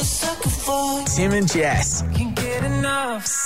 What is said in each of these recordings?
Tim and Jess.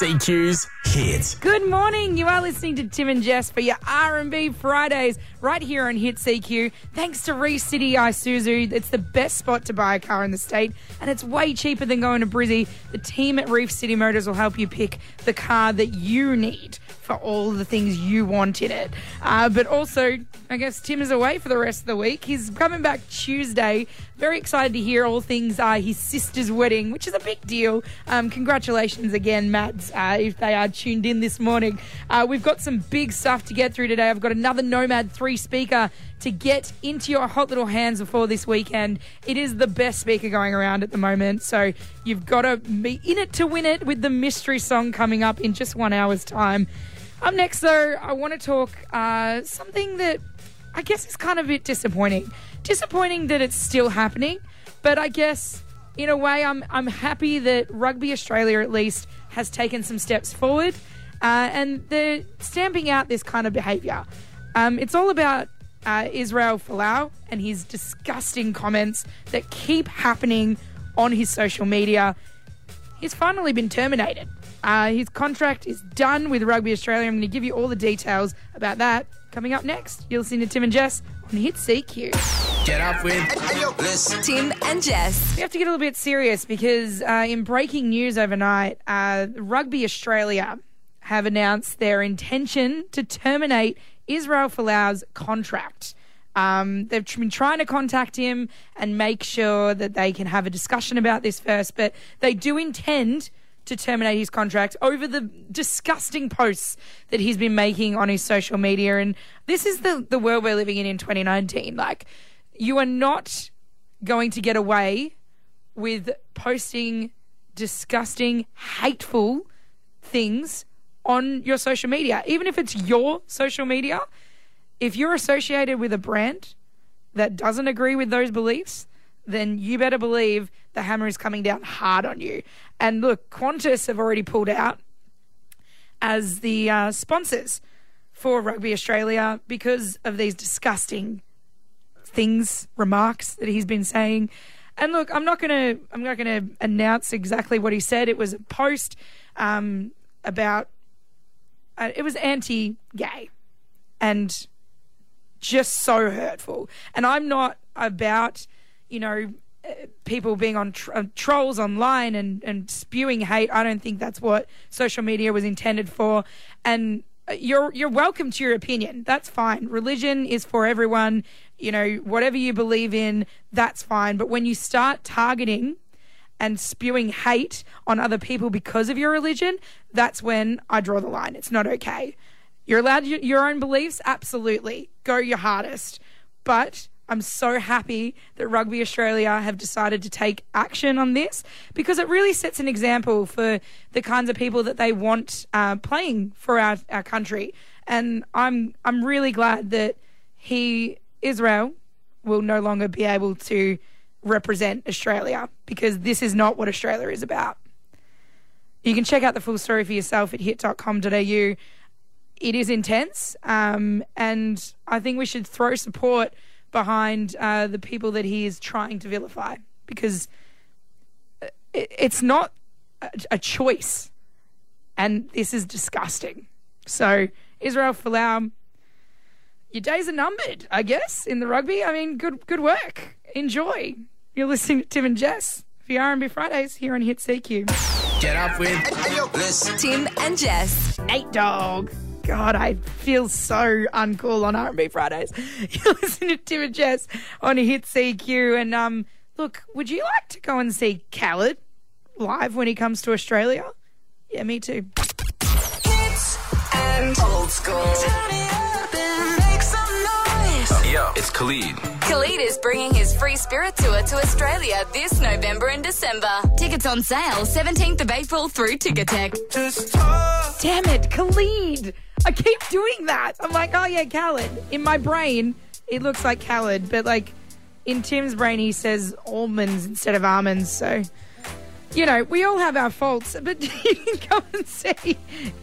CQ's Hit. Good morning. You are listening to Tim and Jess for your R&B Fridays right here on Hit CQ. Thanks to Reef City Isuzu. It's the best spot to buy a car in the state and it's way cheaper than going to Brizzy. The team at Reef City Motors will help you pick the car that you need for all the things you want in it. Uh, but also, I guess Tim is away for the rest of the week. He's coming back Tuesday. Very excited to hear all things uh, his sister's wedding, which is a big deal. Um, congratulations again, Mads, uh, if they are tuned in this morning. Uh, we've got some big stuff to get through today. I've got another Nomad 3 speaker to get into your hot little hands before this weekend. It is the best speaker going around at the moment, so you've got to be in it to win it with the mystery song coming up in just one hour's time. Up next, though, I want to talk uh, something that I guess is kind of a bit disappointing. Disappointing that it's still happening, but I guess in a way, I'm I'm happy that Rugby Australia at least has taken some steps forward, uh, and they're stamping out this kind of behaviour. Um, it's all about uh, Israel Folau and his disgusting comments that keep happening on his social media. He's finally been terminated. Uh, his contract is done with Rugby Australia. I'm going to give you all the details about that coming up next. You're listening to Tim and Jess on Hit CQ. Get up with Tim and Jess. We have to get a little bit serious because uh, in breaking news overnight, uh, Rugby Australia have announced their intention to terminate Israel Folau's contract. Um, they've been trying to contact him and make sure that they can have a discussion about this first, but they do intend to terminate his contract over the disgusting posts that he's been making on his social media. And this is the, the world we're living in in 2019. Like, you are not going to get away with posting disgusting, hateful things on your social media. Even if it's your social media, if you're associated with a brand that doesn't agree with those beliefs, then you better believe the hammer is coming down hard on you. And look, Qantas have already pulled out as the uh, sponsors for Rugby Australia because of these disgusting things, remarks that he's been saying. And look, I'm not gonna I'm not gonna announce exactly what he said. It was a post um, about uh, it was anti-gay and just so hurtful. And I'm not about you know people being on tr- uh, trolls online and, and spewing hate. I don't think that's what social media was intended for. And uh, you're you're welcome to your opinion. That's fine. Religion is for everyone. You know, whatever you believe in, that's fine. But when you start targeting and spewing hate on other people because of your religion, that's when I draw the line. It's not okay. You're allowed your own beliefs, absolutely. Go your hardest. But I'm so happy that Rugby Australia have decided to take action on this because it really sets an example for the kinds of people that they want uh, playing for our, our country. And I'm I'm really glad that he Israel will no longer be able to represent Australia because this is not what Australia is about. You can check out the full story for yourself at hit.com.au. It is intense, um, and I think we should throw support behind uh, the people that he is trying to vilify because it's not a choice. And this is disgusting. So, Israel Folau, your days are numbered, I guess, in the rugby. I mean, good good work. Enjoy. You're listening to Tim and Jess for your R&B Fridays here on Hit CQ. Get up with Tim and Jess. Nate Dogg. God, I feel so uncool on R&B Fridays. You listen to Tim and Jess on Hit CQ. And um, look, would you like to go and see Khaled live when he comes to Australia? Yeah, me too. Hits and old school. Yo, it's Khalid. Khalid is bringing his free spirit tour to Australia this November and December. Tickets on sale 17th of April through Ticketek. Damn it, Khalid. I keep doing that. I'm like, oh yeah, Khaled. In my brain, it looks like Khaled, but like in Tim's brain, he says almonds instead of almonds. So, you know, we all have our faults, but you can come and see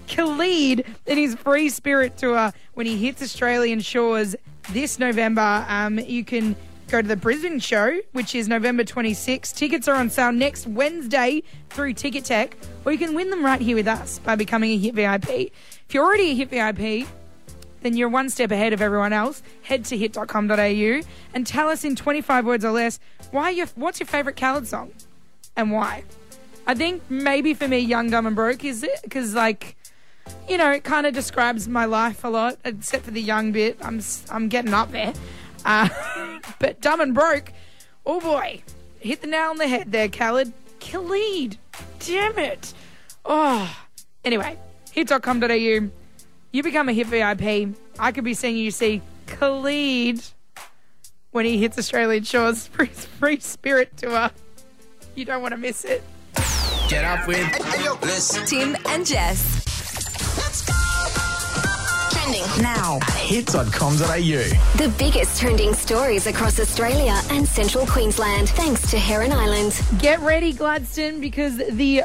Khalid in his free spirit tour when he hits Australian shores this November. Um, you can go to the Brisbane show, which is November 26th. Tickets are on sale next Wednesday through Ticketek, or you can win them right here with us by becoming a Hit VIP. If you're already a Hit VIP, then you're one step ahead of everyone else. Head to hit.com.au and tell us in 25 words or less why your what's your favourite Khaled song and why. I think maybe for me, Young, Dumb and Broke is it because like you know it kind of describes my life a lot, except for the young bit. I'm I'm getting up there, uh, but Dumb and Broke, oh boy, hit the nail on the head there, Khaled. Khalid, damn it. Oh, anyway, hit.com.au. You become a hit VIP. I could be seeing you see Khalid when he hits Australian shores for his free spirit tour. You don't want to miss it. Get up with. Listen. Tim and Jess. Trending Now. Hit.com.au. the biggest trending stories across Australia and central Queensland, thanks to Heron Island. Get ready, Gladstone, because the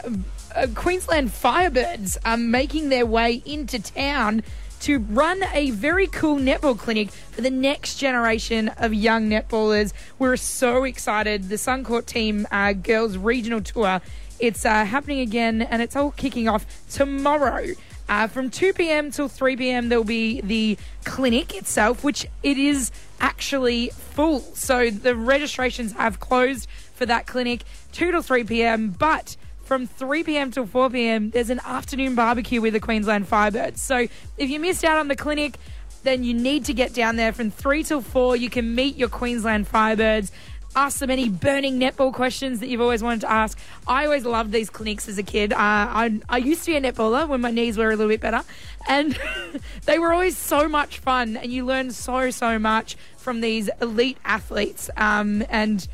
uh, Queensland Firebirds are making their way into town to run a very cool netball clinic for the next generation of young netballers. We're so excited. The Suncorp team uh, girls regional tour. It's uh, happening again, and it's all kicking off tomorrow. Uh, from 2 p.m. till 3 p.m., there'll be the clinic itself, which it is actually full. So the registrations have closed for that clinic 2 to 3 p.m. But from 3 p.m. till 4 p.m., there's an afternoon barbecue with the Queensland Firebirds. So if you missed out on the clinic, then you need to get down there from 3 till 4. You can meet your Queensland Firebirds. Ask them any burning netball questions that you've always wanted to ask. I always loved these clinics as a kid. Uh, I, I used to be a netballer when my knees were a little bit better, and they were always so much fun. And you learn so, so much from these elite athletes. Um, and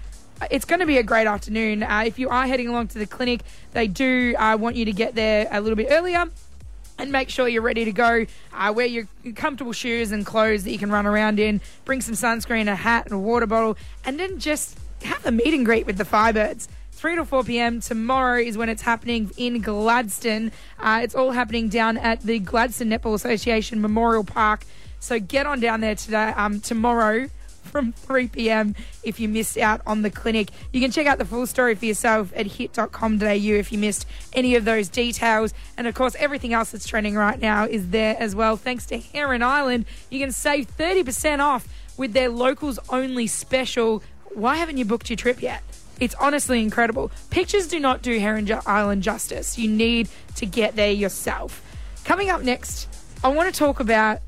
it's going to be a great afternoon. Uh, if you are heading along to the clinic, they do uh, want you to get there a little bit earlier and make sure you're ready to go. Uh, wear your comfortable shoes and clothes that you can run around in. Bring some sunscreen, a hat, and a water bottle, and then just have a meet and greet with the Firebirds. 3 to 4 p.m. tomorrow is when it's happening in Gladstone. Uh, it's all happening down at the Gladstone Netball Association Memorial Park. So get on down there today, um, tomorrow from 3 p.m. if you missed out on the clinic. You can check out the full story for yourself at hit.com.au if you missed any of those details. And of course, everything else that's trending right now is there as well. Thanks to Heron Island, you can save 30% off with their locals only special. Why haven't you booked your trip yet? It's honestly incredible. Pictures do not do Heron Island justice. You need to get there yourself. Coming up next, I want to talk about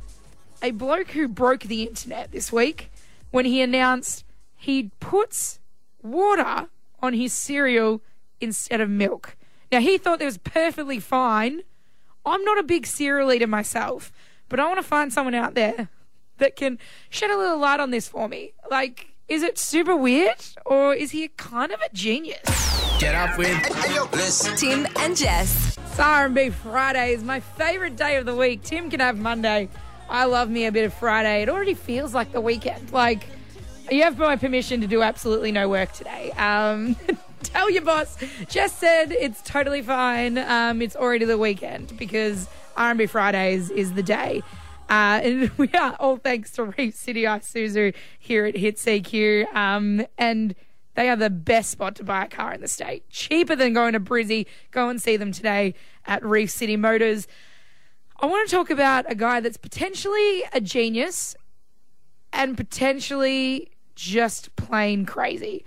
a bloke who broke the internet this week when he announced he puts water on his cereal instead of milk. Now, he thought that was perfectly fine. I'm not a big cereal eater myself, but I want to find someone out there that can shed a little light on this for me. Like, is it super weird or is he kind of a genius? Get up with. Listen. Tim and Jess. It's R&B Friday is my favorite day of the week. Tim can have Monday. I love me a bit of Friday. It already feels like the weekend. Like you have my permission to do absolutely no work today. Um, tell your boss. Jess said it's totally fine. Um, it's already the weekend because R&B Fridays is the day. Uh, and we are all thanks to Reef City Isuzu here at Hit CQ. Um, and they are the best spot to buy a car in the state. Cheaper than going to Brizzy. Go and see them today at Reef City Motors. I want to talk about a guy that's potentially a genius and potentially just plain crazy.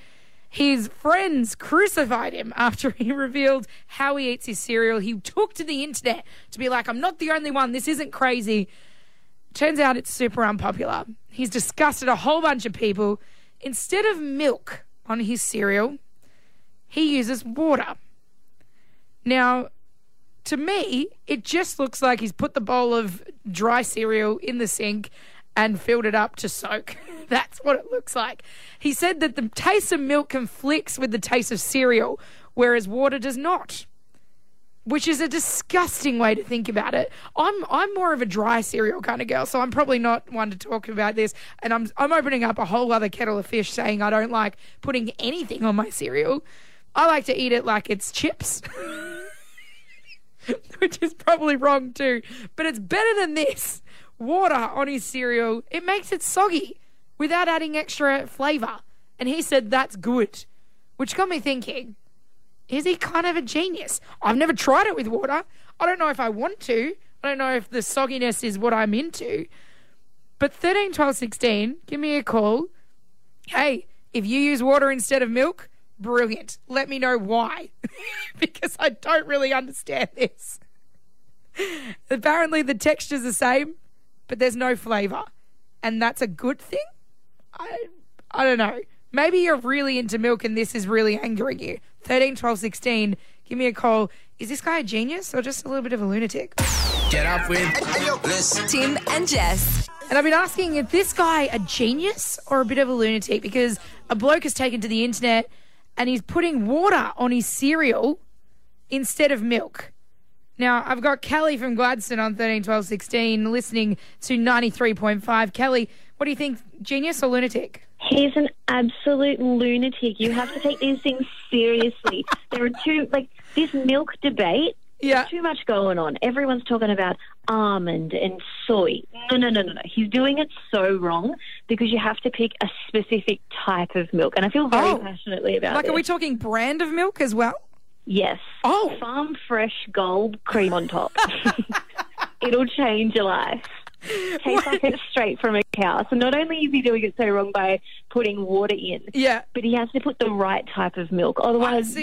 His friends crucified him after he revealed how he eats his cereal. He took to the internet to be like, I'm not the only one. This isn't crazy. Turns out it's super unpopular. He's disgusted a whole bunch of people. Instead of milk on his cereal, he uses water. Now, to me, it just looks like he's put the bowl of dry cereal in the sink and filled it up to soak. That's what it looks like. He said that the taste of milk conflicts with the taste of cereal, whereas water does not. Which is a disgusting way to think about it. I'm I'm more of a dry cereal kind of girl, so I'm probably not one to talk about this. And I'm I'm opening up a whole other kettle of fish, saying I don't like putting anything on my cereal. I like to eat it like it's chips. which is probably wrong too. But it's better than this. Water on his cereal, it makes it soggy without adding extra flavour. And he said, that's good. Which got me thinking, is he kind of a genius? I've never tried it with water. I don't know if I want to. I don't know if the sogginess is what I'm into. But 13, 12, 16, give me a call. Hey, if you use water instead of milk, brilliant. Let me know why. because I don't really understand this. Apparently, the texture's the same, but there's no flavour. And that's a good thing? I, I don't know. Maybe you're really into milk and this is really angering you. 13, 12, 16, give me a call. Is this guy a genius or just a little bit of a lunatic? Get up with Bliss. Tim and Jess. And I've been asking, is this guy a genius or a bit of a lunatic? Because a bloke has taken to the internet and he's putting water on his cereal instead of milk. Now, I've got Kelly from Gladstone on 13, 12, 16 listening to 93.5. Kelly, what do you think? Genius or lunatic? He's an absolute lunatic. You have to take these things seriously. there are two, like this milk debate. Yeah. There's too much going on. Everyone's talking about almond and soy. No, no, no, no, no. He's doing it so wrong because you have to pick a specific type of milk, and I feel very Oh. passionately about that. Like, this. are we talking brand of milk as well? yes. Oh. Farm fresh gold cream on top. It'll change your life. Tastes like it's straight from a cow. So not only is he doing it so wrong by putting water in, Yeah. but he has to put the right type of milk. Otherwise,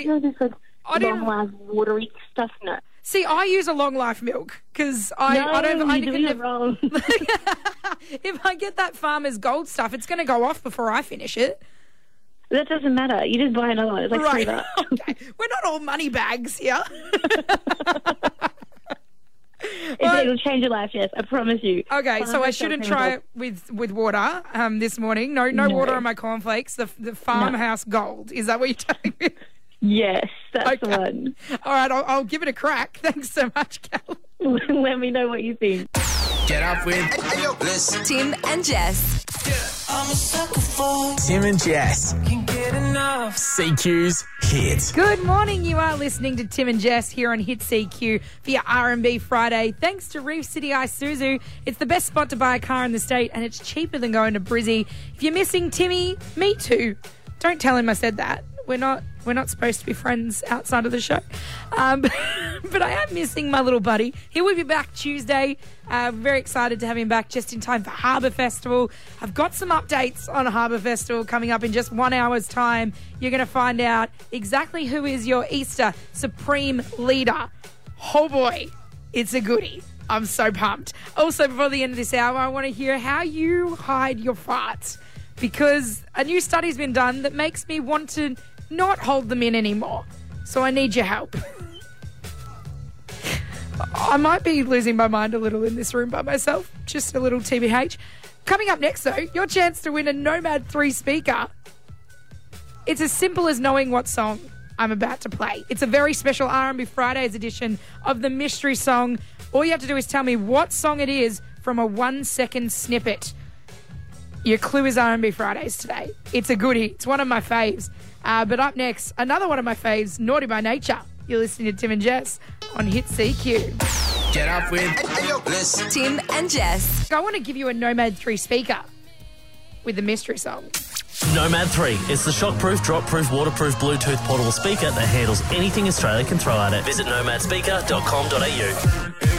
you know, this like I long life watery stuff. No, See, I use a long life milk because I, no, I don't. I doing it wrong. if I get that farmer's gold stuff, it's going to go off before I finish it. that doesn't matter. You just buy another one. It's like Right. okay. We're not all money bags here. It, will change your life. Yes, I promise you. Okay, so I shouldn't try it with, with water um, this morning. No, no, No. water on my cornflakes. The the farmhouse gold. Is that what you're telling me? Top. Yes, that's the one. All right, I'll, I'll give it a crack. Thanks so much, Cal. Let me know what you think. Get up with Bliss. Tim and Jess. Tim and Jess. Can get enough CQ's hit. Good morning. You are listening to Tim and Jess here on Hit CQ for your R&B Friday. Thanks to Reef City Isuzu. It's the best spot to buy a car in the state and it's cheaper than going to Brizzy. If you're missing Timmy, me too. Don't tell him I said that. We're not we're not supposed to be friends outside of the show. Um, but I am missing my little buddy. He will be back Tuesday. Uh, very excited to have him back just in time for Harbour Festival. I've got some updates on Harbour Festival coming up in just one hour's time. You're going to find out exactly who is your Easter Supreme Leader. Oh boy, it's a goodie. I'm so pumped. Also, before the end of this hour, I want to hear how you hide your farts because a new study's been done that makes me want to not hold them in anymore. So I need your help. I might be losing my mind a little in this room by myself. Just a little TBH. Coming up next, though, your chance to win a Nomad 3 speaker. It's as simple as knowing what song I'm about to play. It's a very special R&B Fridays edition of the mystery song. All you have to do is tell me what song it is from a one-second snippet. Your clue is R&B Fridays today. It's a goodie. It's one of my faves. Uh, but up next, another one of my faves, Naughty by Nature. You're listening to Tim and Jess on Hit CQ. Get up with Bliss. Tim and Jess. I want to give you a Nomad 3 speaker with the mystery song. Nomad 3. It's the shockproof, drop-proof, waterproof Bluetooth portable speaker that handles anything Australia can throw at it. Visit nomadspeaker.com.au.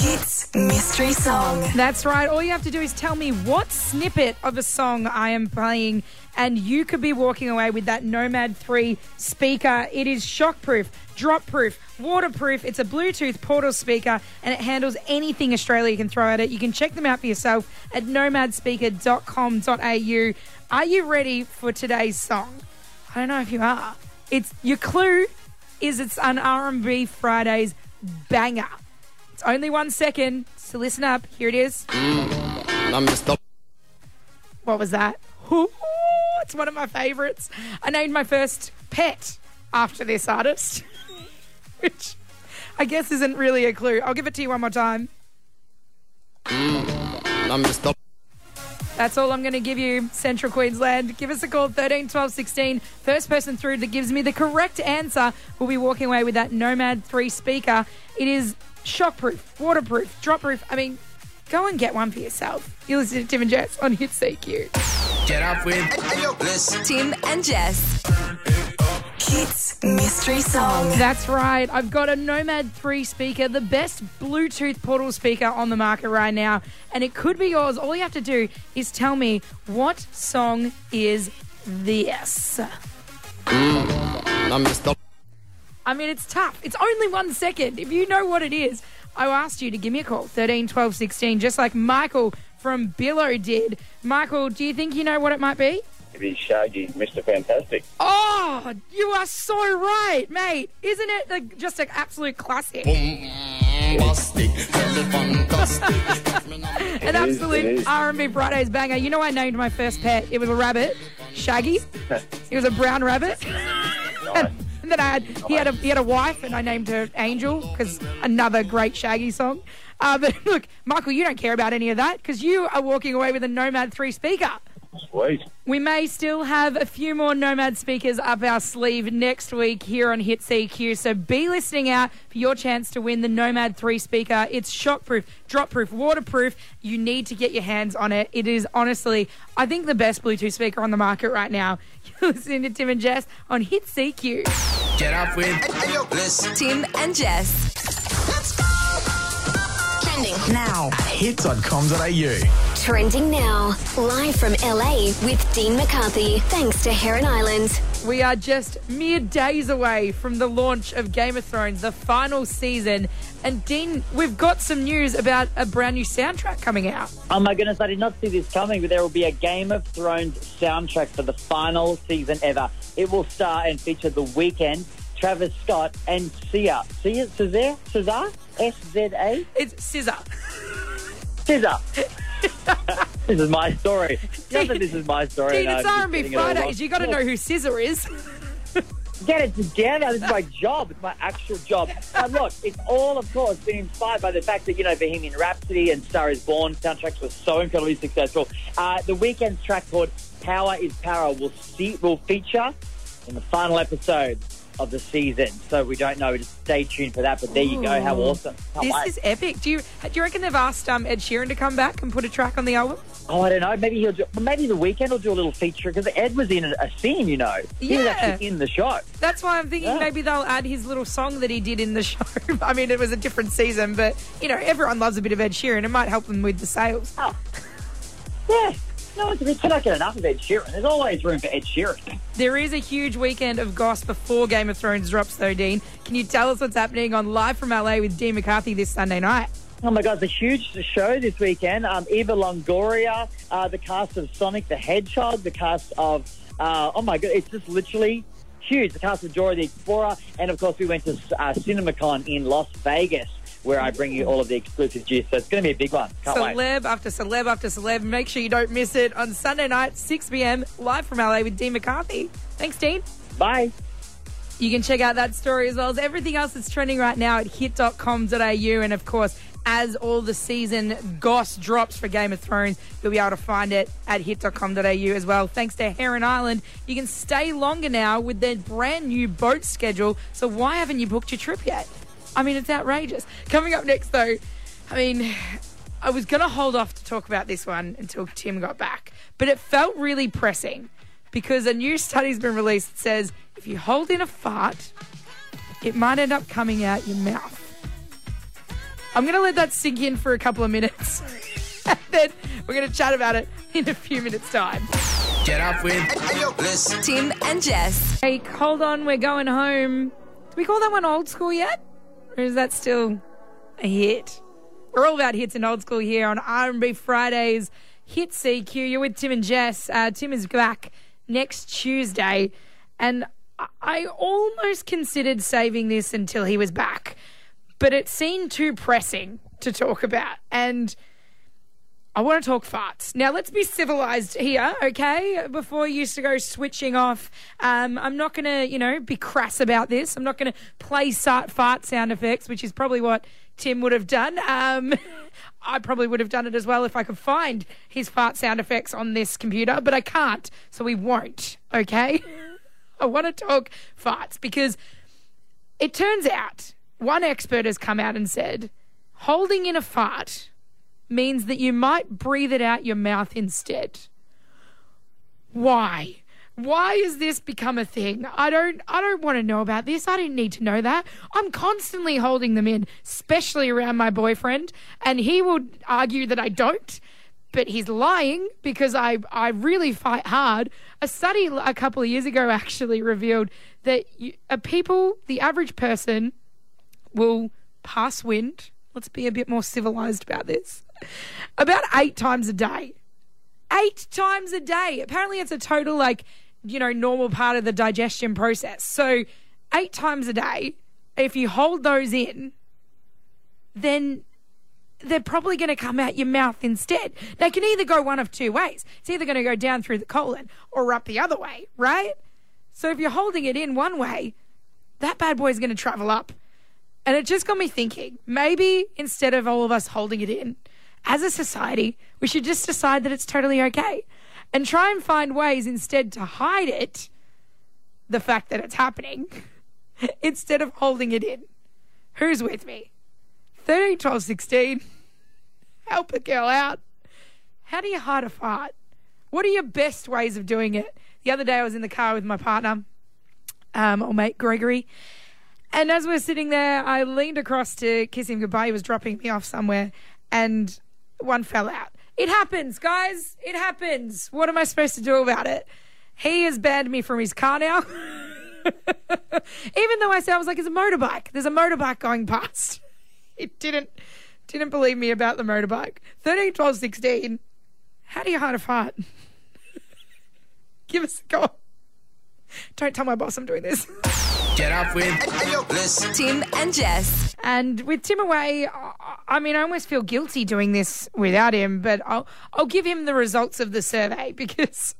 Hits mystery song. That's right. All you have to do is tell me what snippet of a song I am playing, and you could be walking away with that Nomad 3 speaker. It is shockproof, drop-proof, waterproof. It's a Bluetooth portal speaker, and it handles anything Australia can throw at it. You can check them out for yourself at nomadspeaker.com.au. Are you ready for today's song? I don't know if you are. It's your clue is it's an R&B Fridays banger. It's only one second, so listen up. Here it is. What was that? Ooh, it's one of my favorites. I named my first pet after this artist, which I guess isn't really a clue. I'll give it to you one more time. That's all I'm going to give you, Central Queensland. Give us a call, 13 12 16. First person through that gives me the correct answer will be walking away with that Nomad 3 speaker. It is shockproof, waterproof, dropproof. I mean, go and get one for yourself. You listen to Tim and Jess on Hit CQ. Get up with. Listen. Tim and Jess. Hits mystery song. That's right. I've got a Nomad 3 speaker, the best Bluetooth portal speaker on the market right now, and it could be yours. All you have to do is tell me what song is this. Mm, I mean, it's tough. It's only one second. If you know what it is, I asked you to give me a call 13 12 16, just like Michael from Billow did. Michael, do you think you know what it might be? It is Shaggy, Mr. Fantastic. Oh, you are so right, mate. Isn't it like, just an absolute classic? An It is, it absolute is. R&B Fridays banger. You know, I named my first pet. It was a rabbit, Shaggy. It was a brown rabbit. and then I had he had a he had a wife, and I named her Angel because another great Shaggy song. Uh, but look, Michael, you don't care about any of that because you are walking away with a Nomad three speaker. Sweet. We may still have a few more Nomad speakers up our sleeve next week here on Hit CQ, so be listening out for your chance to win the Nomad 3 speaker. It's shockproof, dropproof, waterproof. You need to get your hands on it. It is honestly, I think, the best Bluetooth speaker on the market right now. You're listening to Tim and Jess on Hit CQ. Get up with. Listen. Tim and Jess. Trending now. hit.com.au. Trending now. Live from LA with Dean McCarthy. Thanks to Heron Island. We are just mere days away from the launch of Game of Thrones, the final season. And Dean, we've got some news about a brand new soundtrack coming out. Oh my goodness, I did not see this coming, but there will be a Game of Thrones soundtrack for the final season ever. It will star and feature The Weeknd, Travis Scott, and Sia. Sia? Cesar? Cesar? S-Z-A? It's Scissor. Cesar. this is my story. Not that this is my story. Dean, no, it's R&B getting it all wrong. Fridays. You got to know who Scissor is. Get it together. This is my job. It's my actual job. And look, it's all, of course, been inspired by the fact that, you know, Bohemian Rhapsody and Star is Born soundtracks were so incredibly successful. Uh, the Weeknd's track called Power is Power will, see, will feature in the final episode of the season. So we don't know. Just stay tuned for that. But there you go. How awesome. Can't This wait. is epic. Do you do you reckon they've asked um, Ed Sheeran to come back and put a track on the album? Oh, I don't know. Maybe he'll do. Maybe the Weeknd will do a little feature because Ed was in a, scene. You know, he was actually in the show. That's why I'm thinking Yeah. maybe they'll add his little song that he did in the show. I mean, it was a different season, but you know, everyone loves a bit of Ed Sheeran. It might help them with the sales. Oh, yeah. No, we cannot get enough of Ed Sheeran. There's always room for Ed Sheeran. There is a huge weekend of goss before Game of Thrones drops, though, Dean. Can you tell us what's happening on Live from LA with Dean McCarthy this Sunday night? Oh my God, it's a huge show this weekend. Um, Eva Longoria, uh, the cast of Sonic the Hedgehog, the cast of, uh, oh my God, it's just literally huge. The cast of Dora the Explorer, and of course we went to uh, CinemaCon in Las Vegas, where I bring you all of the exclusive juice. So it's going to be a big one. Can't wait. Celeb after celeb after celeb. Make sure you don't miss it on Sunday night, 6 p.m., live from LA with Dean McCarthy. Thanks, Dean. Bye. You can check out that story as well as everything else that's trending right now at hit.com.au. And of course, as all the season goss drops for Game of Thrones, you'll be able to find it at hit.com.au as well. Thanks to Heron Island, you can stay longer now with their brand new boat schedule. So why haven't you booked your trip yet? I mean, it's outrageous. Coming up next, though, I mean, I was going to hold off to talk about this one until Tim got back, but it felt really pressing because a new study's been released that says if you hold in a fart, it might end up coming out your mouth. I'm going to let that sink in for a couple of minutes. and then we're going to chat about it in a few minutes' time. Get up with. Tim and Jess. Hey, hold on, we're going home. Do we call that one old school yet? Or is that still a hit? We're all about hits and old school here on R&B Fridays. Hit CQ. You're with Tim and Jess. Uh, Tim is back next Tuesday, and I almost considered saving this until he was back, but it seemed too pressing to talk about, and. I want to talk farts. Now, let's be civilized here, okay? Before you used to go switching off, um, I'm not going to, you know, be crass about this. I'm not going to play fart sound effects, which is probably what Tim would have done. Um, I probably would have done it as well if I could find his fart sound effects on this computer, but I can't, so we won't, okay? I want to talk farts because it turns out one expert has come out and said holding in a fart means that you might breathe it out your mouth instead. Why? Why has this become a thing? I don't I don't want to know about this. I didn't need to know that. I'm constantly holding them in, especially around my boyfriend, and he will argue that I don't. But he's lying because I, I really fight hard. A study a couple of years ago actually revealed that you, uh, people, the average person, will pass wind. Let's be a bit more civilized about this. About eight times a day. Eight times a day. Apparently, it's a total, like, you know, normal part of the digestion process. So, eight times a day, if you hold those in, then they're probably going to come out your mouth instead. They can either go one of two ways. It's either going to go down through the colon or up the other way, right? So if you're holding it in one way, that bad boy is going to travel up. And it just got me thinking maybe instead of all of us holding it in, as a society, we should just decide that it's totally okay and try and find ways instead to hide it, the fact that it's happening, instead of holding it in. Who's with me? 13, 12, 16. Help a girl out. How do you hide a fart? What are your best ways of doing it? The other day I was in the car with my partner, um, old mate Gregory, and as we are sitting there, I leaned across to kiss him goodbye. He was dropping me off somewhere, and one fell out. It happens, guys. It happens. What am I supposed to do about it? He has banned me from his car now. Even though I said I was like, it's a motorbike. There's a motorbike going past. It didn't didn't believe me about the motorbike. 13, 12, 16. How do you hide a fart? Give us a call. Don't tell my boss I'm doing this. Get up with Bliss. Tim and Jess. And with Tim away, I- I mean, I almost feel guilty doing this without him, but I'll, I'll give him the results of the survey because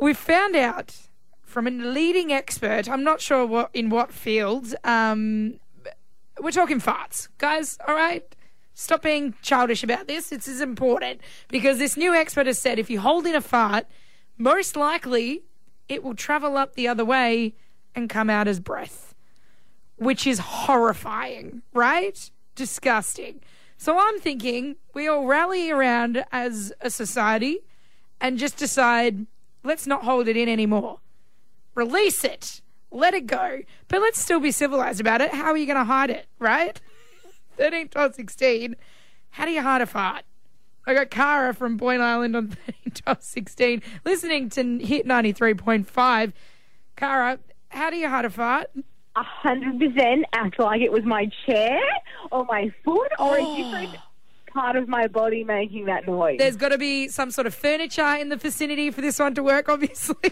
we found out from a leading expert, I'm not sure what in what field, um, we're talking farts, guys, all right? Stop being childish about this. This is important because this new expert has said if you hold in a fart, most likely it will travel up the other way and come out as breath which is horrifying, right? Disgusting. So I'm thinking we all rally around as a society and just decide let's not hold it in anymore. Release it. Let it go. But let's still be civilized about it. How are you going to hide it, right? 13, 12, 16. How do you hide a fart? I got Cara from Boyne Island on 13, 12, 16, listening to Hit 93.5. Cara, how do you hide a fart? A hundred percent act like it was my chair or my foot or a different oh. part of my body making that noise. There's got to be some sort of furniture in the vicinity for this one to work, obviously.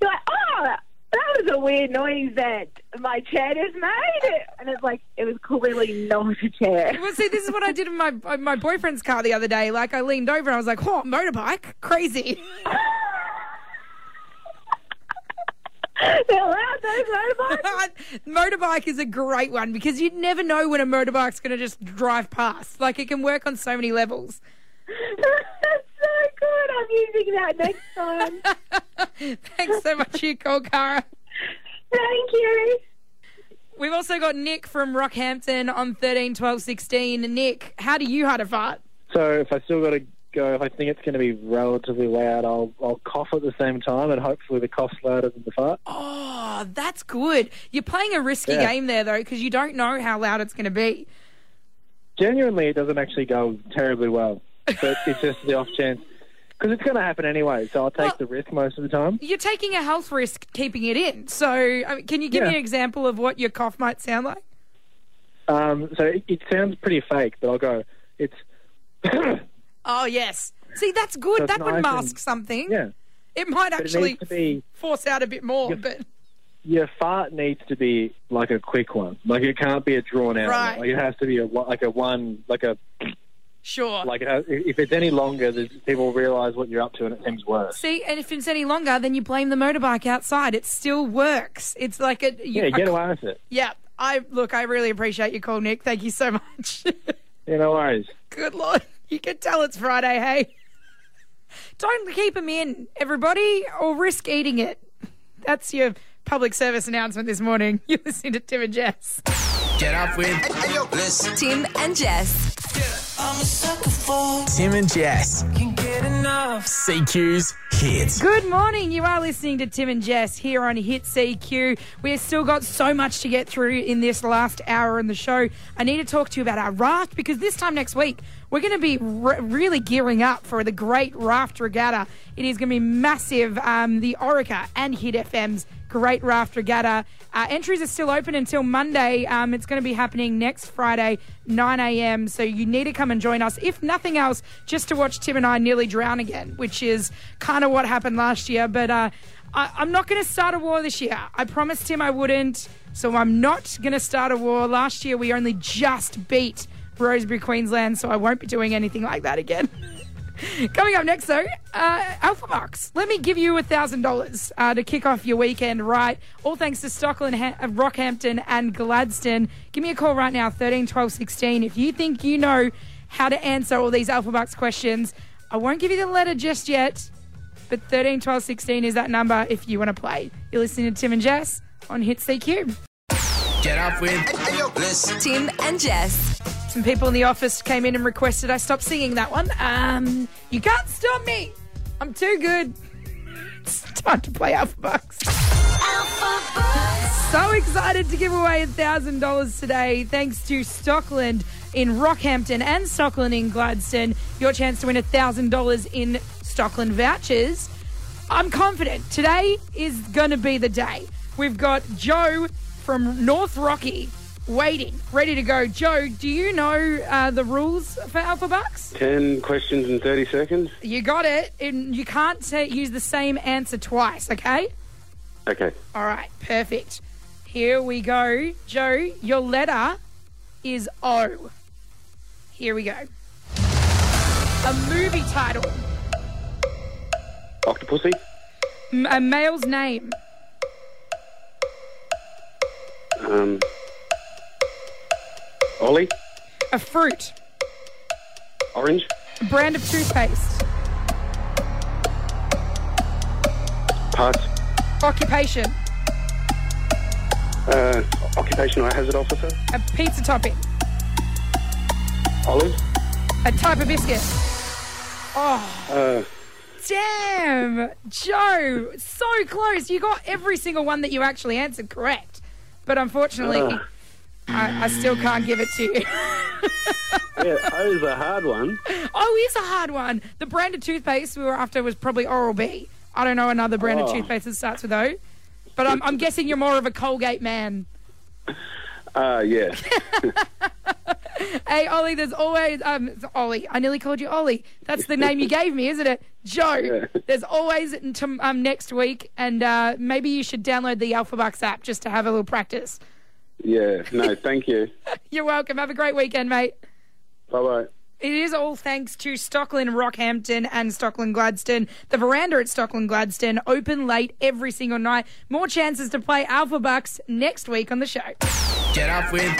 You're like, oh, that was a weird noise that my chair just made. And it's like, it was clearly not a chair. well, see, this is what I did in my my boyfriend's car the other day. Like, I leaned over and I was like, "Oh, motorbike, crazy." They're allowed those motorbikes. motorbike is a great one because you never know when a motorbike's going to just drive past. Like, it can work on so many levels. That's so good. I'm using that next time. Thanks so much, for your call, Cara. Thank you. We've also got Nick from Rockhampton on 13, 12, 16. Nick, how do you hide a fart? So if I still got to go, if I think it's going to be relatively loud, I'll I'll cough at the same time, and hopefully the cough's louder than the fart. Oh, that's good. You're playing a risky Yeah. game there, though, because you don't know how loud it's going to be. Genuinely, it doesn't actually go terribly well, but it's just the off chance because it's going to happen anyway. So I'll take Well- the risk most of the time. You're taking a health risk keeping it in. So, I mean, can you give me an example of what your cough might sound like? Um, so it, it sounds pretty fake, but I'll go. It's Oh, yes. See, that's good. That would nice mask and- something. yeah. It might But it actually needs be force out a bit more, Yeah. but your fart needs to be like a quick one. Like it can't be a drawn out. Right. One. Like it has to be a like a one like a sure. like uh, it has, if it's any longer, people realise what you're up to, and it seems worse. See, and if it's any longer, then you blame the motorbike outside. It still works. It's like a you, Yeah, get away with it. Yeah, I look. I really appreciate your call, Nick. Thank you so much. Yeah, no worries. Good lord, you can tell it's Friday. Hey, don't keep them in, everybody, or risk eating it. That's your public service announcement this morning. You're listening to Tim and Jess. Get up with Bliss. Tim and Jess. Tim and Jess. Can get enough. CQ's hits. Good morning. You are listening to Tim and Jess here on Hit CQ. We've still got so much to get through in this last hour in the show. I need to talk to you about our raft because this time next week, we're going to be re- really gearing up for the Great Raft Regatta. It is going to be massive. Um, the Orica and Hit FM's Great Raft Regatta. Uh, entries are still open until Monday. Um, it's going to be happening next Friday, 9 a.m. So you need to come and join us. If nothing else, just to watch Tim and I nearly drown again, which is kind of what happened last year. But uh, I- I'm not going to start a war this year. I promised him I wouldn't. So I'm not going to start a war. Last year we only just beat Rosebery, Queensland, so I won't be doing anything like that again. Coming up next, though, uh, Alpha Bucks. Let me give you a thousand dollars uh, to kick off your weekend right. All thanks to Stockland, ha- uh, Rockhampton, and Gladstone. Give me a call right now, 13 12 16. If you think you know how to answer all these Alpha Bucks questions, I won't give you the letter just yet, but 13 12 16 is that number if you want to play. You're listening to Tim and Jess on Hit CQ. Get up with. Tim and Jess. Some people in the office came in and requested I stop singing that one. Um, you can't stop me. I'm too good. It's time to play Alpha Bucks. So excited to give away $1,000 today thanks to Stockland in Rockhampton and Stockland in Gladstone. Your chance to win $1,000 in Stockland vouchers. I'm confident today is going to be the day. We've got Joe from North Rocky waiting, ready to go. Joe, do you know uh, the rules for Alpha Bucks? 10 questions in 30 seconds. You got it. And you can't say, use the same answer twice, okay? Okay. All right, perfect. Here we go. Joe, your letter is O. Here we go. A movie title, Octopussy. M- a male's name, Um, Ollie. a fruit, Orange. a brand of toothpaste, Pass. occupation, Uh, occupational hazard officer. a pizza topping, Olive. a type of biscuit. Oh, Uh, damn. Joe, so close. You got every single one that you actually answered correct. But unfortunately, uh, I, I still can't give it to you. yeah, O is a hard one. Oh, it's a hard one. The brand of toothpaste we were after was probably Oral B. I don't know another brand of Oh. toothpaste that starts with O. But I'm, I'm guessing you're more of a Colgate man. Uh, yeah. Hey, Ollie, there's always um it's Ollie. I nearly called you Ollie. That's the name you gave me, isn't it? Joe. Yeah. There's always until, um next week, and uh, maybe you should download the Alpha Bucks app just to have a little practice. Yeah. No, thank you. You're welcome. Have a great weekend, mate. Bye bye. It is all thanks to Stockland Rockhampton and Stockland Gladstone. The veranda at Stockland Gladstone open late every single night. More chances to play Alpha Bucks next week on the show. Get up with.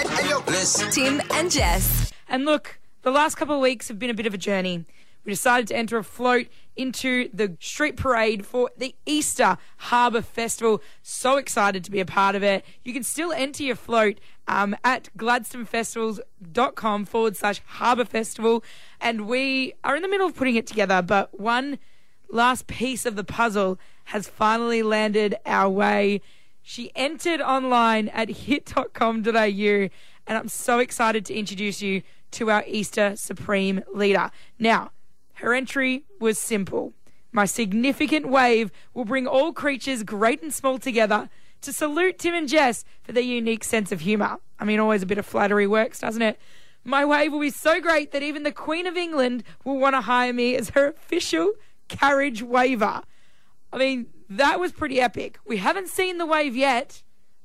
Tim and Jess. And look, the last couple of weeks have been a bit of a journey. We decided to enter a float into the street parade for the Easter Harbour Festival. So excited to be a part of it. You can still enter your float um, at gladstonefestivals.com forward slash Harbour Festival. And we are in the middle of putting it together, but one last piece of the puzzle has finally landed our way. She entered online at hit.com.au, and I'm so excited to introduce you to our Easter Supreme leader. Now, her entry was simple. My significant wave will bring all creatures, great and small, together to salute Tim and Jess for their unique sense of humour. I mean, always a bit of flattery works, doesn't it? My wave will be so great that even the Queen of England will want to hire me as her official carriage waver. I mean, that was pretty epic. We haven't seen the wave yet,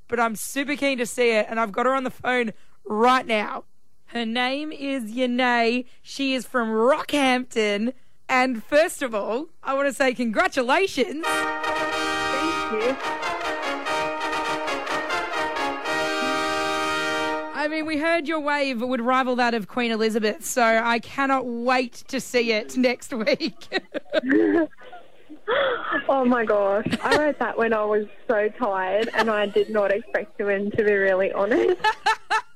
but I'm super keen to see it, and I've got her on the phone right now. Her name is Yanae. She is from Rockhampton. And first of all, I want to say congratulations. Thank you. I mean, we heard your wave would rival that of Queen Elizabeth, so I cannot wait to see it next week. Oh my gosh. I wrote that when I was so tired and I did not expect to win, to be really honest.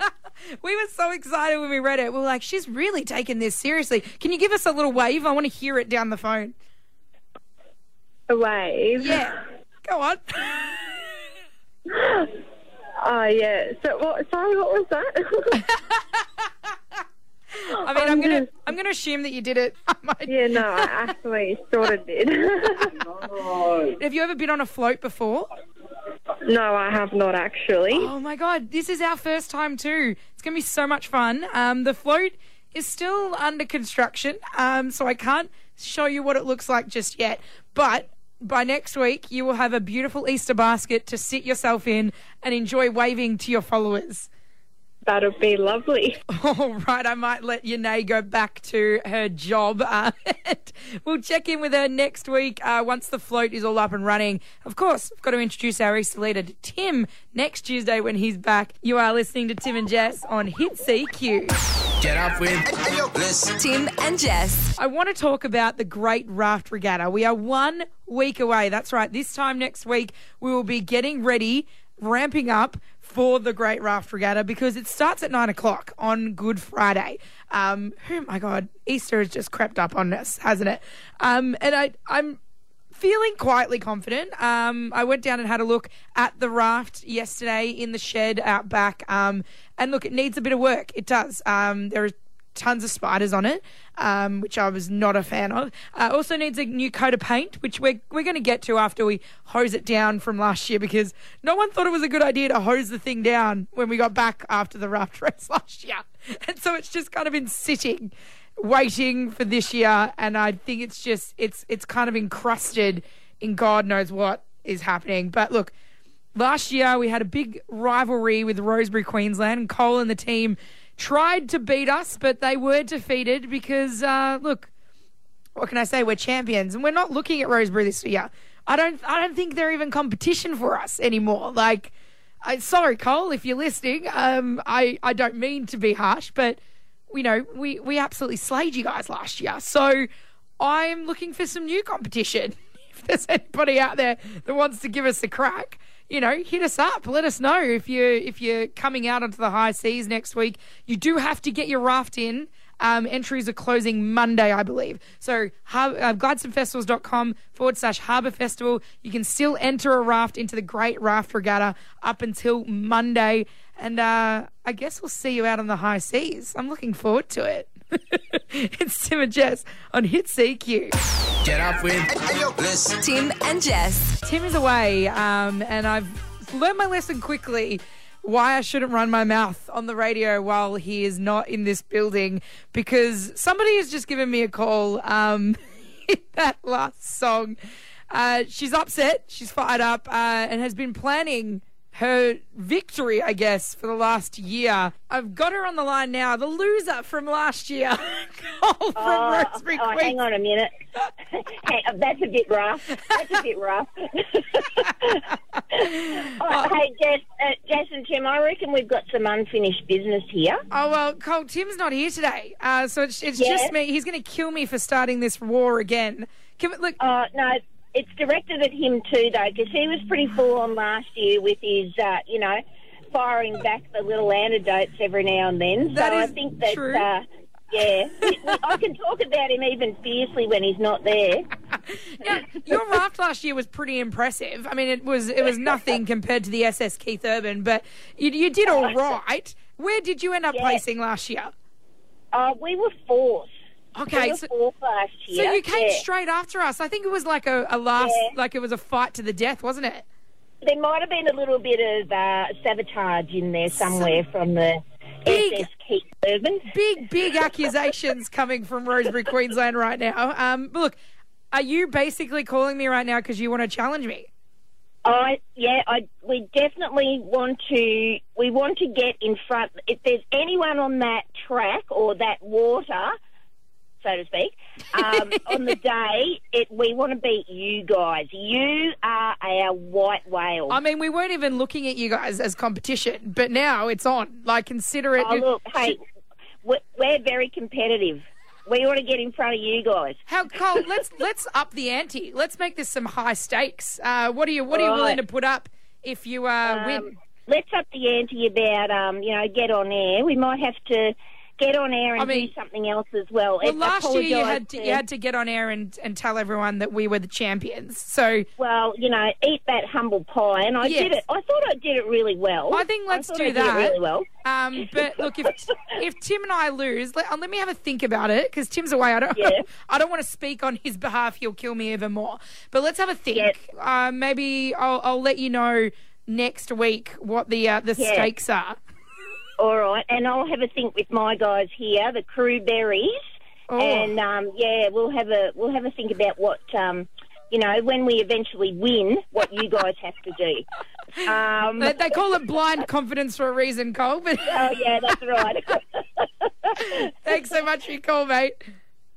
we were so excited when we read it. We were like, she's really taking this seriously. Can you give us a little wave? I want to hear it down the phone. A wave. Yeah. Go on. Oh yeah. So what? Sorry, what was that? I mean, I'm oh, gonna I'm gonna assume that you did it. yeah, no, I actually sort of did. Have you ever been on a float before? No, I have not actually. Oh my god, this is our first time too. It's gonna be so much fun. Um, the float is still under construction, um, so I can't show you what it looks like just yet. But by next week, you will have a beautiful Easter basket to sit yourself in and enjoy waving to your followers. That'll be lovely. All right, I might let Yanae go back to her job. Uh, we'll check in with her next week uh, once the float is all up and running. Of course, I've got to introduce our Easter leader, Tim, next Tuesday when he's back. You are listening to Tim and Jess on Hit CQ. Get up with Bliss. Tim and Jess. I want to talk about the Great Raft Regatta. We are one week away. That's right. This time next week, we will be getting ready, ramping up for the Great Raft Regatta because it starts at nine o'clock on Good Friday. Um, oh my God, Easter has just crept up on us, hasn't it? Um, and I, I'm feeling quietly confident. Um, I went down and had a look at the raft yesterday in the shed out back. Um, and look, it needs a bit of work. It does. Um, there are tons of spiders on it, um, which I was not a fan of. Uh, also needs a new coat of paint, which we're, we're going to get to after we hose it down from last year because no one thought it was a good idea to hose the thing down when we got back after the raft race last year. And so it's just kind of been sitting waiting for this year and I think it's just it's it's kind of encrusted in God knows what is happening. But look, last year we had a big rivalry with Rosebery Queensland and Cole and the team tried to beat us, but they were defeated because uh, look, what can I say? We're champions and we're not looking at Rosebery this year. I don't I don't think they're even competition for us anymore. Like I, sorry, Cole, if you're listening. Um, I, I don't mean to be harsh, but you know, we, we absolutely slayed you guys last year. So I'm looking for some new competition. If there's anybody out there that wants to give us a crack, you know, hit us up. Let us know if you if you're coming out onto the high seas next week. You do have to get your raft in. Um, entries are closing Monday, I believe. So, har- uh, glidesandfestivals.com forward slash harbour festival. You can still enter a raft into the Great Raft Regatta up until Monday. And uh, I guess we'll see you out on the high seas. I'm looking forward to it. it's Tim and Jess on Hit CQ. Get up with Bliss. Tim and Jess. Tim is away, um, and I've learned my lesson quickly why I shouldn't run my mouth on the radio while he is not in this building because somebody has just given me a call um, in that last song. Uh, she's upset, she's fired up, uh, and has been planning her victory, I guess, for the last year. I've got her on the line now, the loser from last year, Cole from Oh, Rosebery oh, hang on a minute. Hang- That's a bit rough. That's a bit rough. oh, hey, Jess, uh, Jess and Tim, I reckon we've got some unfinished business here. Oh well, Cole, Tim's not here today, uh, so it's, it's Yeah. just me. He's going to kill me for starting this war again. Can we, look, Uh, no, it's directed at him too, though, because he was pretty full on last year with his, uh, you know, firing back the little antidotes every now and then. That so I think that, true. Uh, yeah, I can talk about him even fiercely when he's not there. Now, your raft last year was pretty impressive. I mean, it was it was nothing compared to the SS Keith Urban, but you, you did all right. Where did you end up Yeah. placing last year? Uh, we were fourth. Okay, so- last So you came yeah. straight after us. I think it was like a, a last, Yeah. like it was a fight to the death, wasn't it? There might have been a little bit of uh, sabotage in there somewhere from the Big- SS Keith Urban. Big, big accusations coming from Rosebery, Queensland right now. Um, but look, are you basically calling me right now because you want to challenge me? I yeah, I we definitely want to we want to get in front. If there's anyone on that track or that water, so to speak, um, on the day, it we want to beat you guys. You are our white whale. I mean, we weren't even looking at you guys as competition, but now it's on. Like, consider it. oh look, hey, we're, we're very competitive. We want to get in front of you guys. How Cole? Let's let's up the ante. Let's make this some high stakes. Uh, what are you What are you Right. willing to put up if you uh, win? Um, let's up the ante about um, you know, get on air. We might have to get on air and I mean- do something else as well. Well, And last year you had to, you had to get on air and, and tell everyone that we were the champions. So Well, you know, eat that humble pie, and I Yes. did it. I thought I did it really well. I think let's thought do I did that. It really well. Um, but look, if if Tim and I lose, let, uh, let me have a think about it because Tim's away. I don't, Yeah. I don't want to speak on his behalf. He'll kill me even more. But let's have a think. Uh, maybe I'll, I'll let you know next week what the uh, the Yeah. stakes are. All right, and I'll have a think with my guys here, the crew berries, Oh. and um, yeah, we'll have a we'll have a think about what um, you know when we eventually win, what you guys have to do. Um, They, they call it blind confidence for a reason, Cole. But oh yeah, that's right. thanks so much for your call, mate.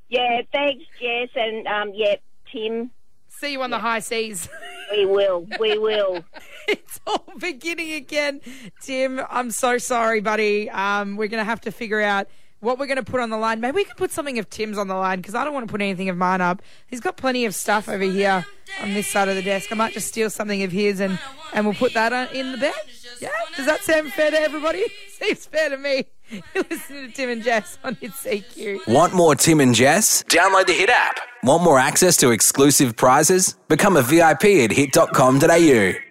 yeah, thanks, Jess, and um, yeah, Tim. See you on the high seas. We will, we will. it's all beginning again. Tim, I'm so sorry, buddy. Um, we're going to have to figure out what we're going to put on the line. Maybe we could put something of Tim's on the line because I don't want to put anything of mine up. He's got plenty of stuff over here on this side of the desk. I might just steal something of his and, and we'll put that on, in the bed. Yeah? Does that sound fair to everybody? Seems fair to me. Listening to Tim and Jess on Hit CQ. Want more Tim and Jess? Download the Hit app. Want more access to exclusive prizes? Become a VIP at hit.com.au.